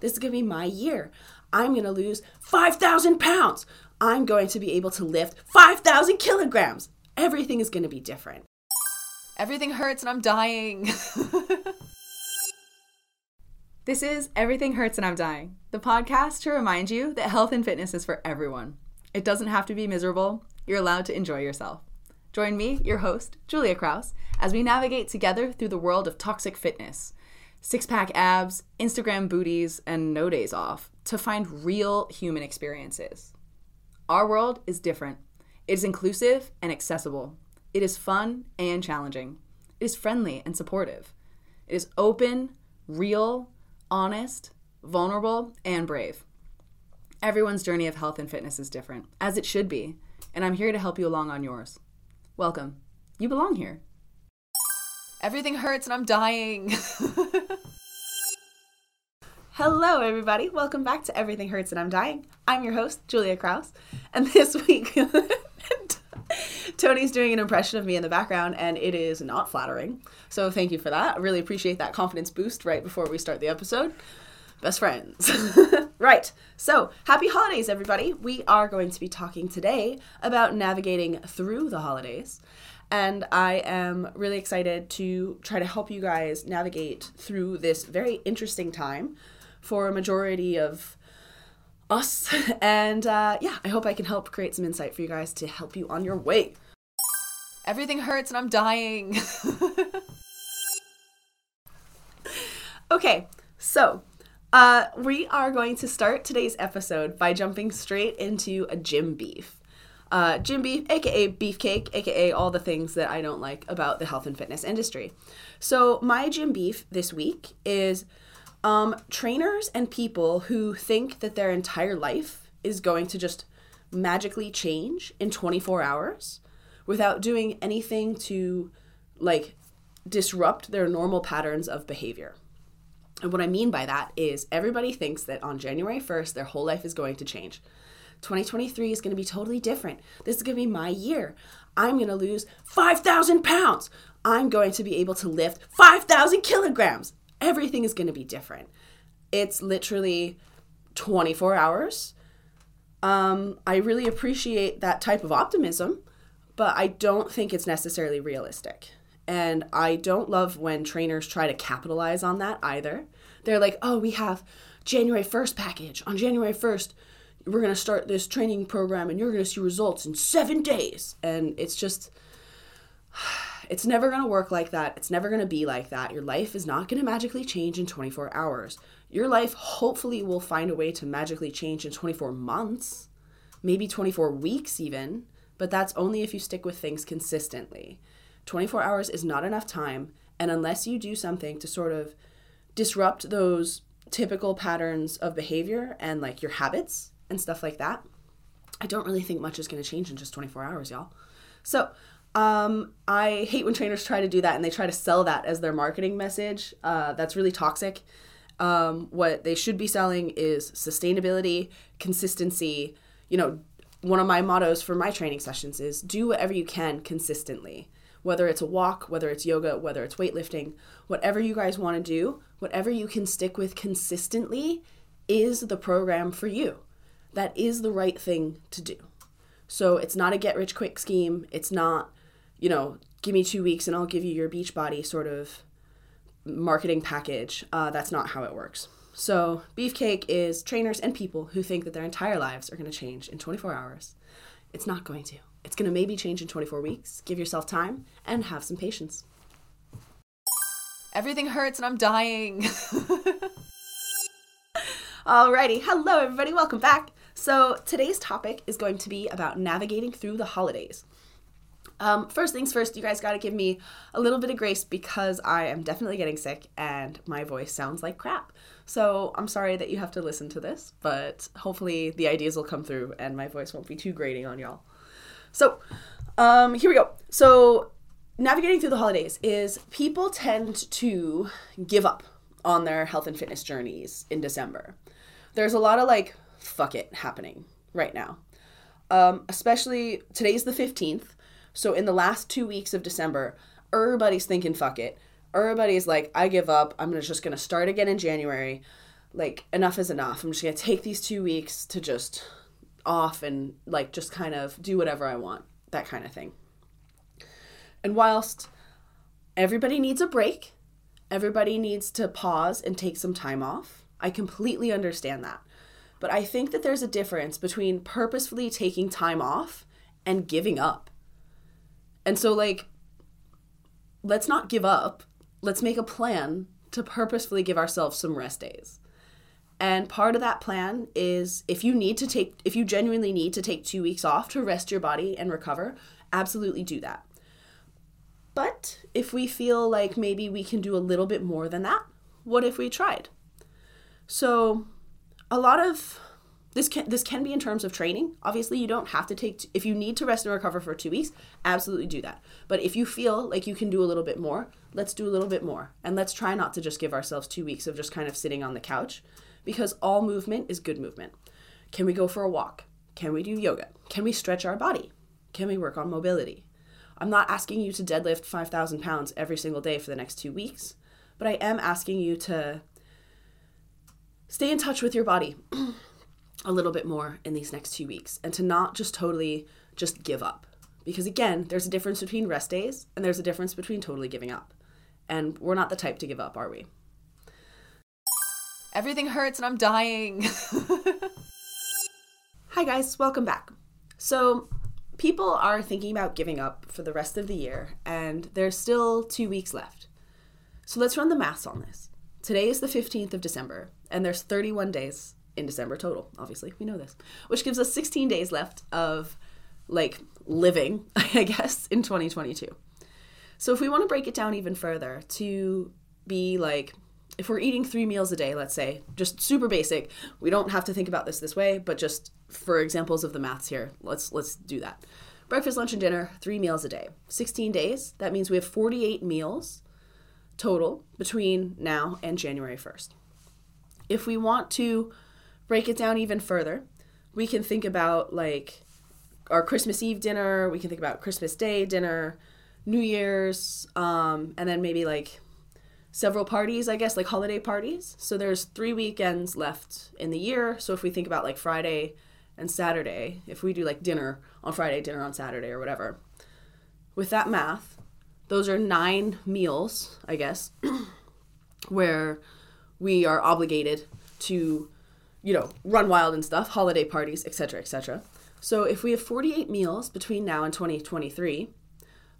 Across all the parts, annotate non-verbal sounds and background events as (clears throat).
This is going to be my year. I'm going to lose 5,000 pounds. I'm going to be able to lift 5,000 kilograms. Everything is going to be different. Everything hurts and I'm dying. (laughs) this is Everything Hurts and I'm Dying, the podcast to remind you that health and fitness is for everyone. It doesn't have to be miserable, you're allowed to enjoy yourself. Join me, your host, Julia Kraus, as we navigate together through the world of toxic fitness, six pack abs, Instagram booties, and no days off to find real human experiences. Our world is different. It is inclusive and accessible. It is fun and challenging. It is friendly and supportive. It is open, real, honest, vulnerable, and brave. Everyone's journey of health and fitness is different, as it should be, and I'm here to help you along on yours. Welcome. You belong here. Everything hurts and I'm dying. (laughs) Hello, everybody. Welcome back to Everything Hurts and I'm Dying. I'm your host, Julia Kraus, and this week (laughs) Tony's doing an impression of me in the background, and it is not flattering. So thank you for that. I really appreciate that confidence boost right before we start the episode. Best friends. (laughs) right. So, happy holidays, everybody. We are going to be talking today about navigating through the holidays. And I am really excited to try to help you guys navigate through this very interesting time for a majority of us. (laughs) And uh, yeah, I hope I can help create some insight for you guys to help you on your way. Everything hurts and I'm dying. (laughs) okay, so uh, we are going to start today's episode by jumping straight into a gym beef. Uh, gym beef, aka beefcake, aka all the things that I don't like about the health and fitness industry. So, my gym beef this week is um, trainers and people who think that their entire life is going to just magically change in 24 hours without doing anything to like disrupt their normal patterns of behavior. And what I mean by that is everybody thinks that on January 1st, their whole life is going to change. 2023 is going to be totally different. This is going to be my year. I'm going to lose 5,000 pounds. I'm going to be able to lift 5,000 kilograms everything is going to be different. It's literally 24 hours. Um, I really appreciate that type of optimism, but I don't think it's necessarily realistic. And I don't love when trainers try to capitalize on that either. They're like, oh, we have January 1st package. On January 1st, we're going to start this training program and you're going to see results in seven days. And it's just (sighs) it's never going to work like that. It's never going to be like that. Your life is not going to magically change in 24 hours. Your life hopefully will find a way to magically change in 24 months, maybe 24 weeks even, but that's only if you stick with things consistently. 24 hours is not enough time, and unless you do something to sort of disrupt those typical patterns of behavior and like your habits and stuff like that, I don't really think much is going to change in just 24 hours, y'all. So, um, I hate when trainers try to do that and they try to sell that as their marketing message. Uh, that's really toxic. Um, what they should be selling is sustainability, consistency. You know, one of my mottos for my training sessions is do whatever you can consistently. Whether it's a walk, whether it's yoga, whether it's weightlifting, whatever you guys want to do, whatever you can stick with consistently is the program for you. That is the right thing to do. So it's not a get rich quick scheme. It's not you know, give me two weeks and I'll give you your beach body sort of marketing package. Uh, that's not how it works. So, Beefcake is trainers and people who think that their entire lives are going to change in 24 hours. It's not going to. It's going to maybe change in 24 weeks. Give yourself time and have some patience. Everything hurts and I'm dying. (laughs) Alrighty, hello everybody, welcome back. So, today's topic is going to be about navigating through the holidays. Um, first things first, you guys got to give me a little bit of grace because I am definitely getting sick and my voice sounds like crap. So I'm sorry that you have to listen to this, but hopefully the ideas will come through and my voice won't be too grating on y'all. So um, here we go. So navigating through the holidays is people tend to give up on their health and fitness journeys in December. There's a lot of like, fuck it happening right now. Um, especially today's the 15th so in the last two weeks of December, everybody's thinking, fuck it. Everybody's like, I give up. I'm just going to start again in January. like enough is enough. I'm just going to take these 2 weeks to just off and like just kind of do whatever I want, that kind of thing. And whilst everybody needs a break, everybody needs to pause and take some time off. I completely understand that. But I think that there's a difference between purposefully taking time off and giving up. And so, like, let's not give up. Let's make a plan to purposefully give ourselves some rest days. And part of that plan is if you need to take, if you genuinely need to take two weeks off to rest your body and recover, absolutely do that. But if we feel like maybe we can do a little bit more than that, what if we tried? So, a lot of this can this can be in terms of training. Obviously, you don't have to take if you need to rest and recover for 2 weeks, absolutely do that. But if you feel like you can do a little bit more, let's do a little bit more. And let's try not to just give ourselves 2 weeks of just kind of sitting on the couch because all movement is good movement. Can we go for a walk? Can we do yoga? Can we stretch our body? Can we work on mobility? I'm not asking you to deadlift 5,000 pounds every single day for the next two weeks, but I am asking you to stay in touch with your body a little bit more in these next two weeks and to not just totally just give up. Because again, there's a difference between rest days and there's a difference between totally giving up. And we're not the type to give up, are we? Everything hurts and I'm dying. (laughs) Hi, guys, welcome back. So, people are thinking about giving up for the rest of the year, and there's still two weeks left. So let's run the maths on this. Today is the 15th of December, and there's 31 days in December total. Obviously, we know this, which gives us 16 days left of like living, (laughs) I guess, in 2022. So if we want to break it down even further to be like, if we're eating three meals a day, let's say, just super basic, we don't have to think about this this way, but just for examples of the maths here, let's let's do that. Breakfast, lunch, and dinner, three meals a day. 16 days. That means we have 48 meals total between now and January 1st. If we want to break it down even further, we can think about like our Christmas Eve dinner, we can think about Christmas Day dinner, New Year's, um, and then maybe like several parties, I guess, like holiday parties. So there's three weekends left in the year. So if we think about like Friday and Saturday, if we do like dinner on Friday, dinner on Saturday, or whatever, with that math, those are nine meals, I guess, (clears throat) where we are obligated to, you know, run wild and stuff, holiday parties, etc., etc. So if we have 48 meals between now and 2023,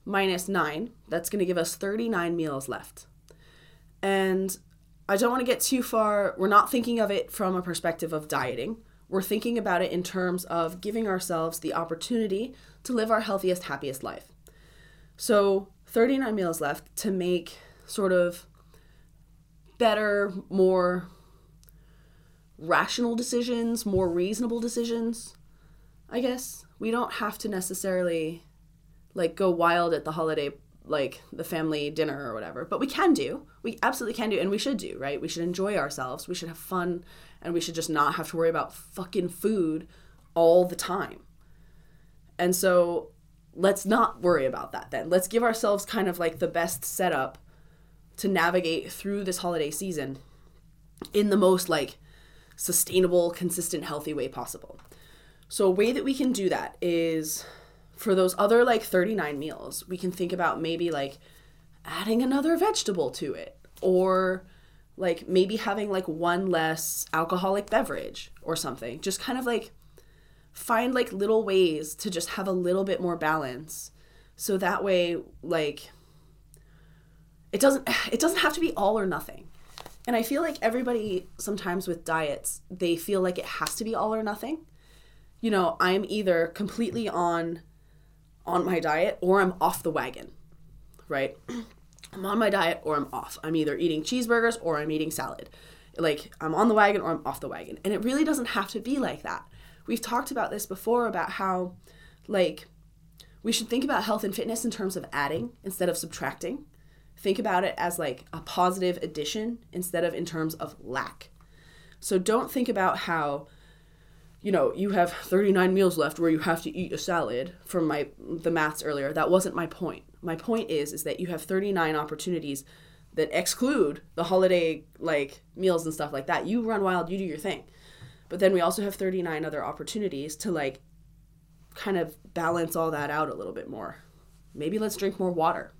minus nine, that's going to give us 39 meals left. And I don't want to get too far. We're not thinking of it from a perspective of dieting. We're thinking about it in terms of giving ourselves the opportunity to live our healthiest, happiest life. So, 39 meals left to make sort of better, more rational decisions, more reasonable decisions, I guess. We don't have to necessarily like go wild at the holiday like the family dinner or whatever. But we can do. We absolutely can do and we should do, right? We should enjoy ourselves. We should have fun and we should just not have to worry about fucking food all the time. And so let's not worry about that then. Let's give ourselves kind of like the best setup to navigate through this holiday season in the most like sustainable, consistent, healthy way possible. So a way that we can do that is for those other like 39 meals, we can think about maybe like adding another vegetable to it or like maybe having like one less alcoholic beverage or something. Just kind of like find like little ways to just have a little bit more balance. So that way like it doesn't (sighs) it doesn't have to be all or nothing. And I feel like everybody sometimes with diets, they feel like it has to be all or nothing. You know, I'm either completely on on my diet or I'm off the wagon, right? (clears throat) I'm on my diet or I'm off. I'm either eating cheeseburgers or I'm eating salad. Like I'm on the wagon or I'm off the wagon. And it really doesn't have to be like that. We've talked about this before about how like we should think about health and fitness in terms of adding instead of subtracting. Think about it as like a positive addition instead of in terms of lack. So don't think about how you know, you have 39 meals left where you have to eat a salad from my the maths earlier. That wasn't my point. My point is is that you have 39 opportunities that exclude the holiday like meals and stuff like that. You run wild, you do your thing. But then we also have 39 other opportunities to like kind of balance all that out a little bit more. Maybe let's drink more water.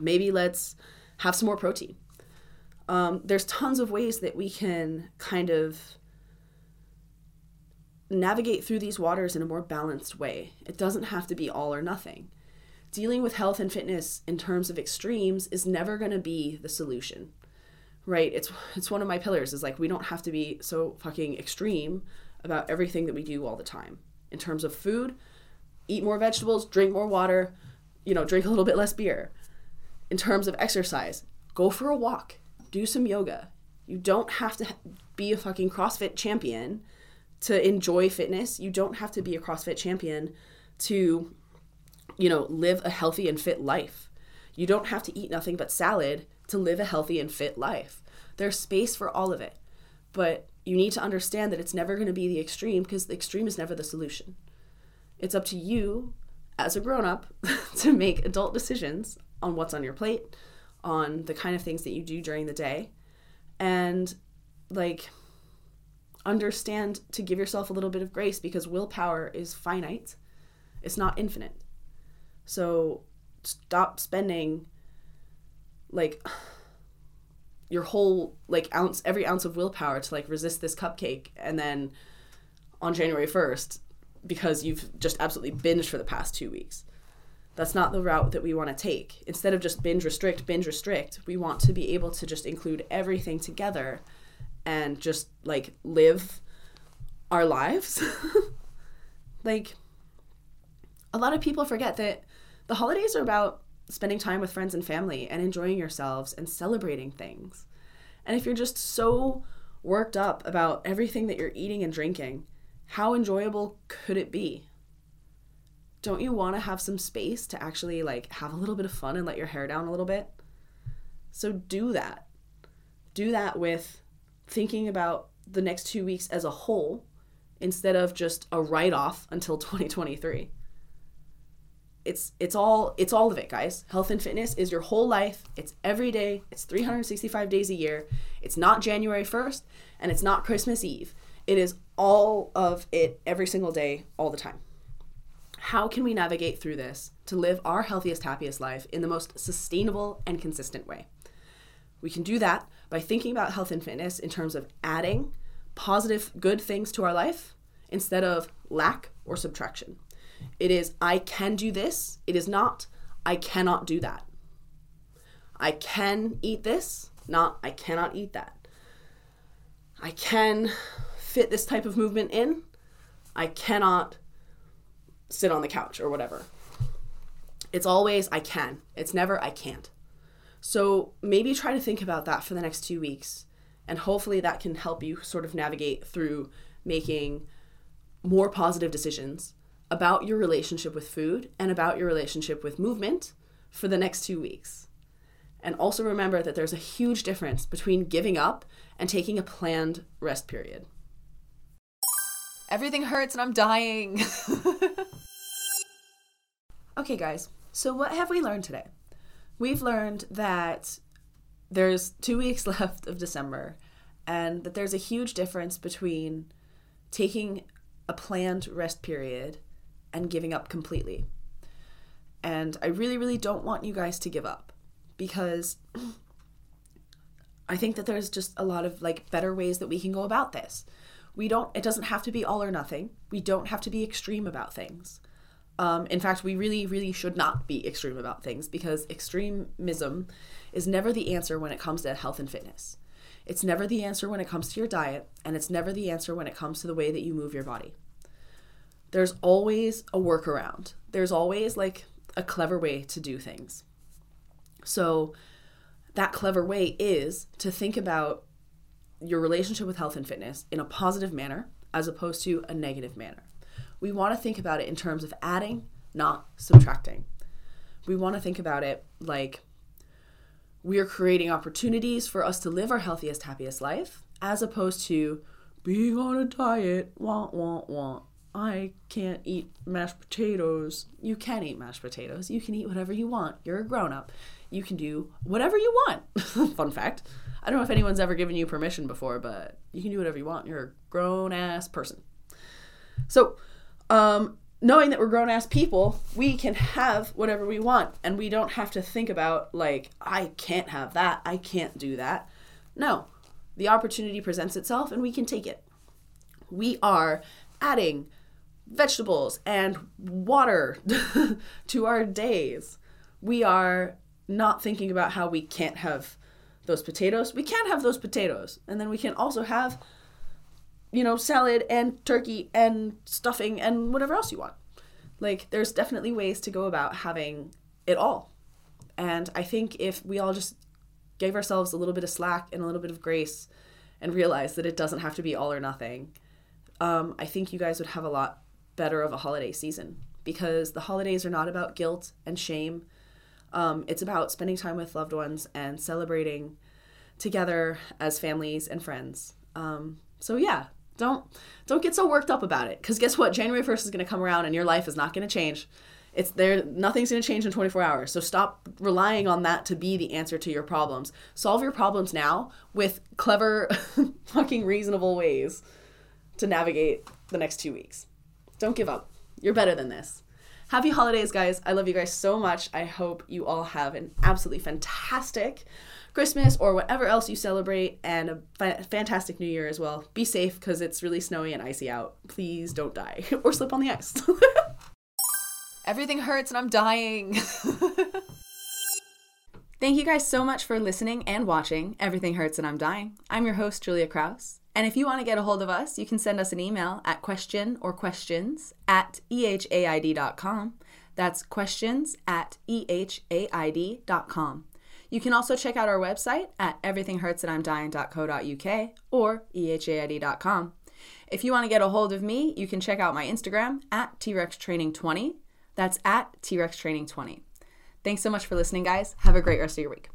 Maybe let's have some more protein. Um, there's tons of ways that we can kind of navigate through these waters in a more balanced way. It doesn't have to be all or nothing. Dealing with health and fitness in terms of extremes is never going to be the solution. Right? It's it's one of my pillars is like we don't have to be so fucking extreme about everything that we do all the time. In terms of food, eat more vegetables, drink more water, you know, drink a little bit less beer. In terms of exercise, go for a walk, do some yoga. You don't have to be a fucking CrossFit champion to enjoy fitness. You don't have to be a CrossFit champion to, you know, live a healthy and fit life. You don't have to eat nothing but salad to live a healthy and fit life. There's space for all of it. But you need to understand that it's never going to be the extreme because the extreme is never the solution. It's up to you as a grown up (laughs) to make adult decisions on what's on your plate, on the kind of things that you do during the day, and like understand to give yourself a little bit of grace because willpower is finite, it's not infinite. So stop spending like your whole like ounce every ounce of willpower to like resist this cupcake and then on January 1st because you've just absolutely binged for the past 2 weeks. That's not the route that we want to take. Instead of just binge restrict, binge restrict, we want to be able to just include everything together and just like live our lives. (laughs) like a lot of people forget that the holidays are about spending time with friends and family and enjoying yourselves and celebrating things. And if you're just so worked up about everything that you're eating and drinking, how enjoyable could it be? Don't you want to have some space to actually like have a little bit of fun and let your hair down a little bit? So do that. Do that with thinking about the next 2 weeks as a whole instead of just a write off until (laughs) 2023 it's it's all it's all of it guys. Health and fitness is your whole life. It's every day. It's 365 days a year. It's not january 1st and it's not christmas eve. It is all of it every single day all the time how can we navigate through this to live our healthiest happiest life in the most sustainable and consistent way we can do that by thinking about health and fitness in terms of adding positive good things to our life instead of lack or subtraction it is, I can do this. It is not, I cannot do that. I can eat this, not, I cannot eat that. I can fit this type of movement in. I cannot sit on the couch or whatever. It's always, I can. It's never, I can't. So maybe try to think about that for the next two weeks. And hopefully that can help you sort of navigate through making more positive decisions about your relationship with food and about your relationship with movement for the next two weeks. And also remember that there's a huge difference between giving up and taking a planned rest period. Everything hurts and I'm dying. (laughs) okay, guys, so what have we learned today? We've learned that there's two weeks (laughs) left of December and that there's a huge difference between taking a planned rest period and giving up completely. And I really, really don't want you guys to give up because (clears throat) I think that there's just a lot of like better ways that we can go about this. We don't, it doesn't have to be all or nothing. We don't have to be extreme about things. Um, in fact, we really, really should not be extreme about things because extremism is never the answer when it comes to health and fitness. It's never the answer when it comes to your diet, and it's never the answer when it comes to the way that you move your body there's always a workaround. There's always like a clever way to do things. So, that clever way is to think about your relationship with health and fitness in a positive manner as opposed to a negative manner. We want to think about it in terms of adding, not subtracting. We want to think about it like we are creating opportunities for us to live our healthiest, happiest life as opposed to being on a diet, want, want, want I can't eat mashed potatoes. You can eat mashed potatoes. You can eat whatever you want. You're a grown up. You can do whatever you want. (laughs) Fun fact. I don't know if anyone's ever given you permission before, but you can do whatever you want. You're a grown ass person. So, um, knowing that we're grown ass people, we can have whatever we want. And we don't have to think about, like, I can't have that. I can't do that. No, the opportunity presents itself and we can take it. We are adding vegetables and water (laughs) to our days. We are not thinking about how we can't have those potatoes. We can have those potatoes. And then we can also have, you know, salad and turkey and stuffing and whatever else you want. Like, there's definitely ways to go about having it all. And I think if we all just gave ourselves a little bit of slack and a little bit of grace and realized that it doesn't have to be all or nothing, um, I think you guys would have a lot better of a holiday season because the holidays are not about guilt and shame. Um, it's about spending time with loved ones and celebrating together as families and friends. Um, so yeah, don't don't get so worked up about it because guess what? January first is going to come around and your life is not going to change. It's there. Nothing's going to change in 24 hours. So stop relying on that to be the answer to your problems. Solve your problems now with clever, (laughs) fucking reasonable ways to navigate the next two weeks. Don't give up. You're better than this. Happy holidays, guys. I love you guys so much. I hope you all have an absolutely fantastic Christmas or whatever else you celebrate and a fa- fantastic new year as well. Be safe because it's really snowy and icy out. Please don't die (laughs) or slip on the ice. (laughs) Everything hurts and I'm dying. (laughs) Thank you guys so much for listening and watching Everything Hurts and I'm Dying. I'm your host, Julia Kraus. And if you want to get a hold of us, you can send us an email at question or questions at ehaid.com. That's questions at ehaid.com. You can also check out our website at everythinghurtsandimdying.co.uk or ehaid.com. If you want to get a hold of me, you can check out my Instagram at TRexTraining20. That's at TRexTraining20. Thanks so much for listening, guys. Have a great rest of your week.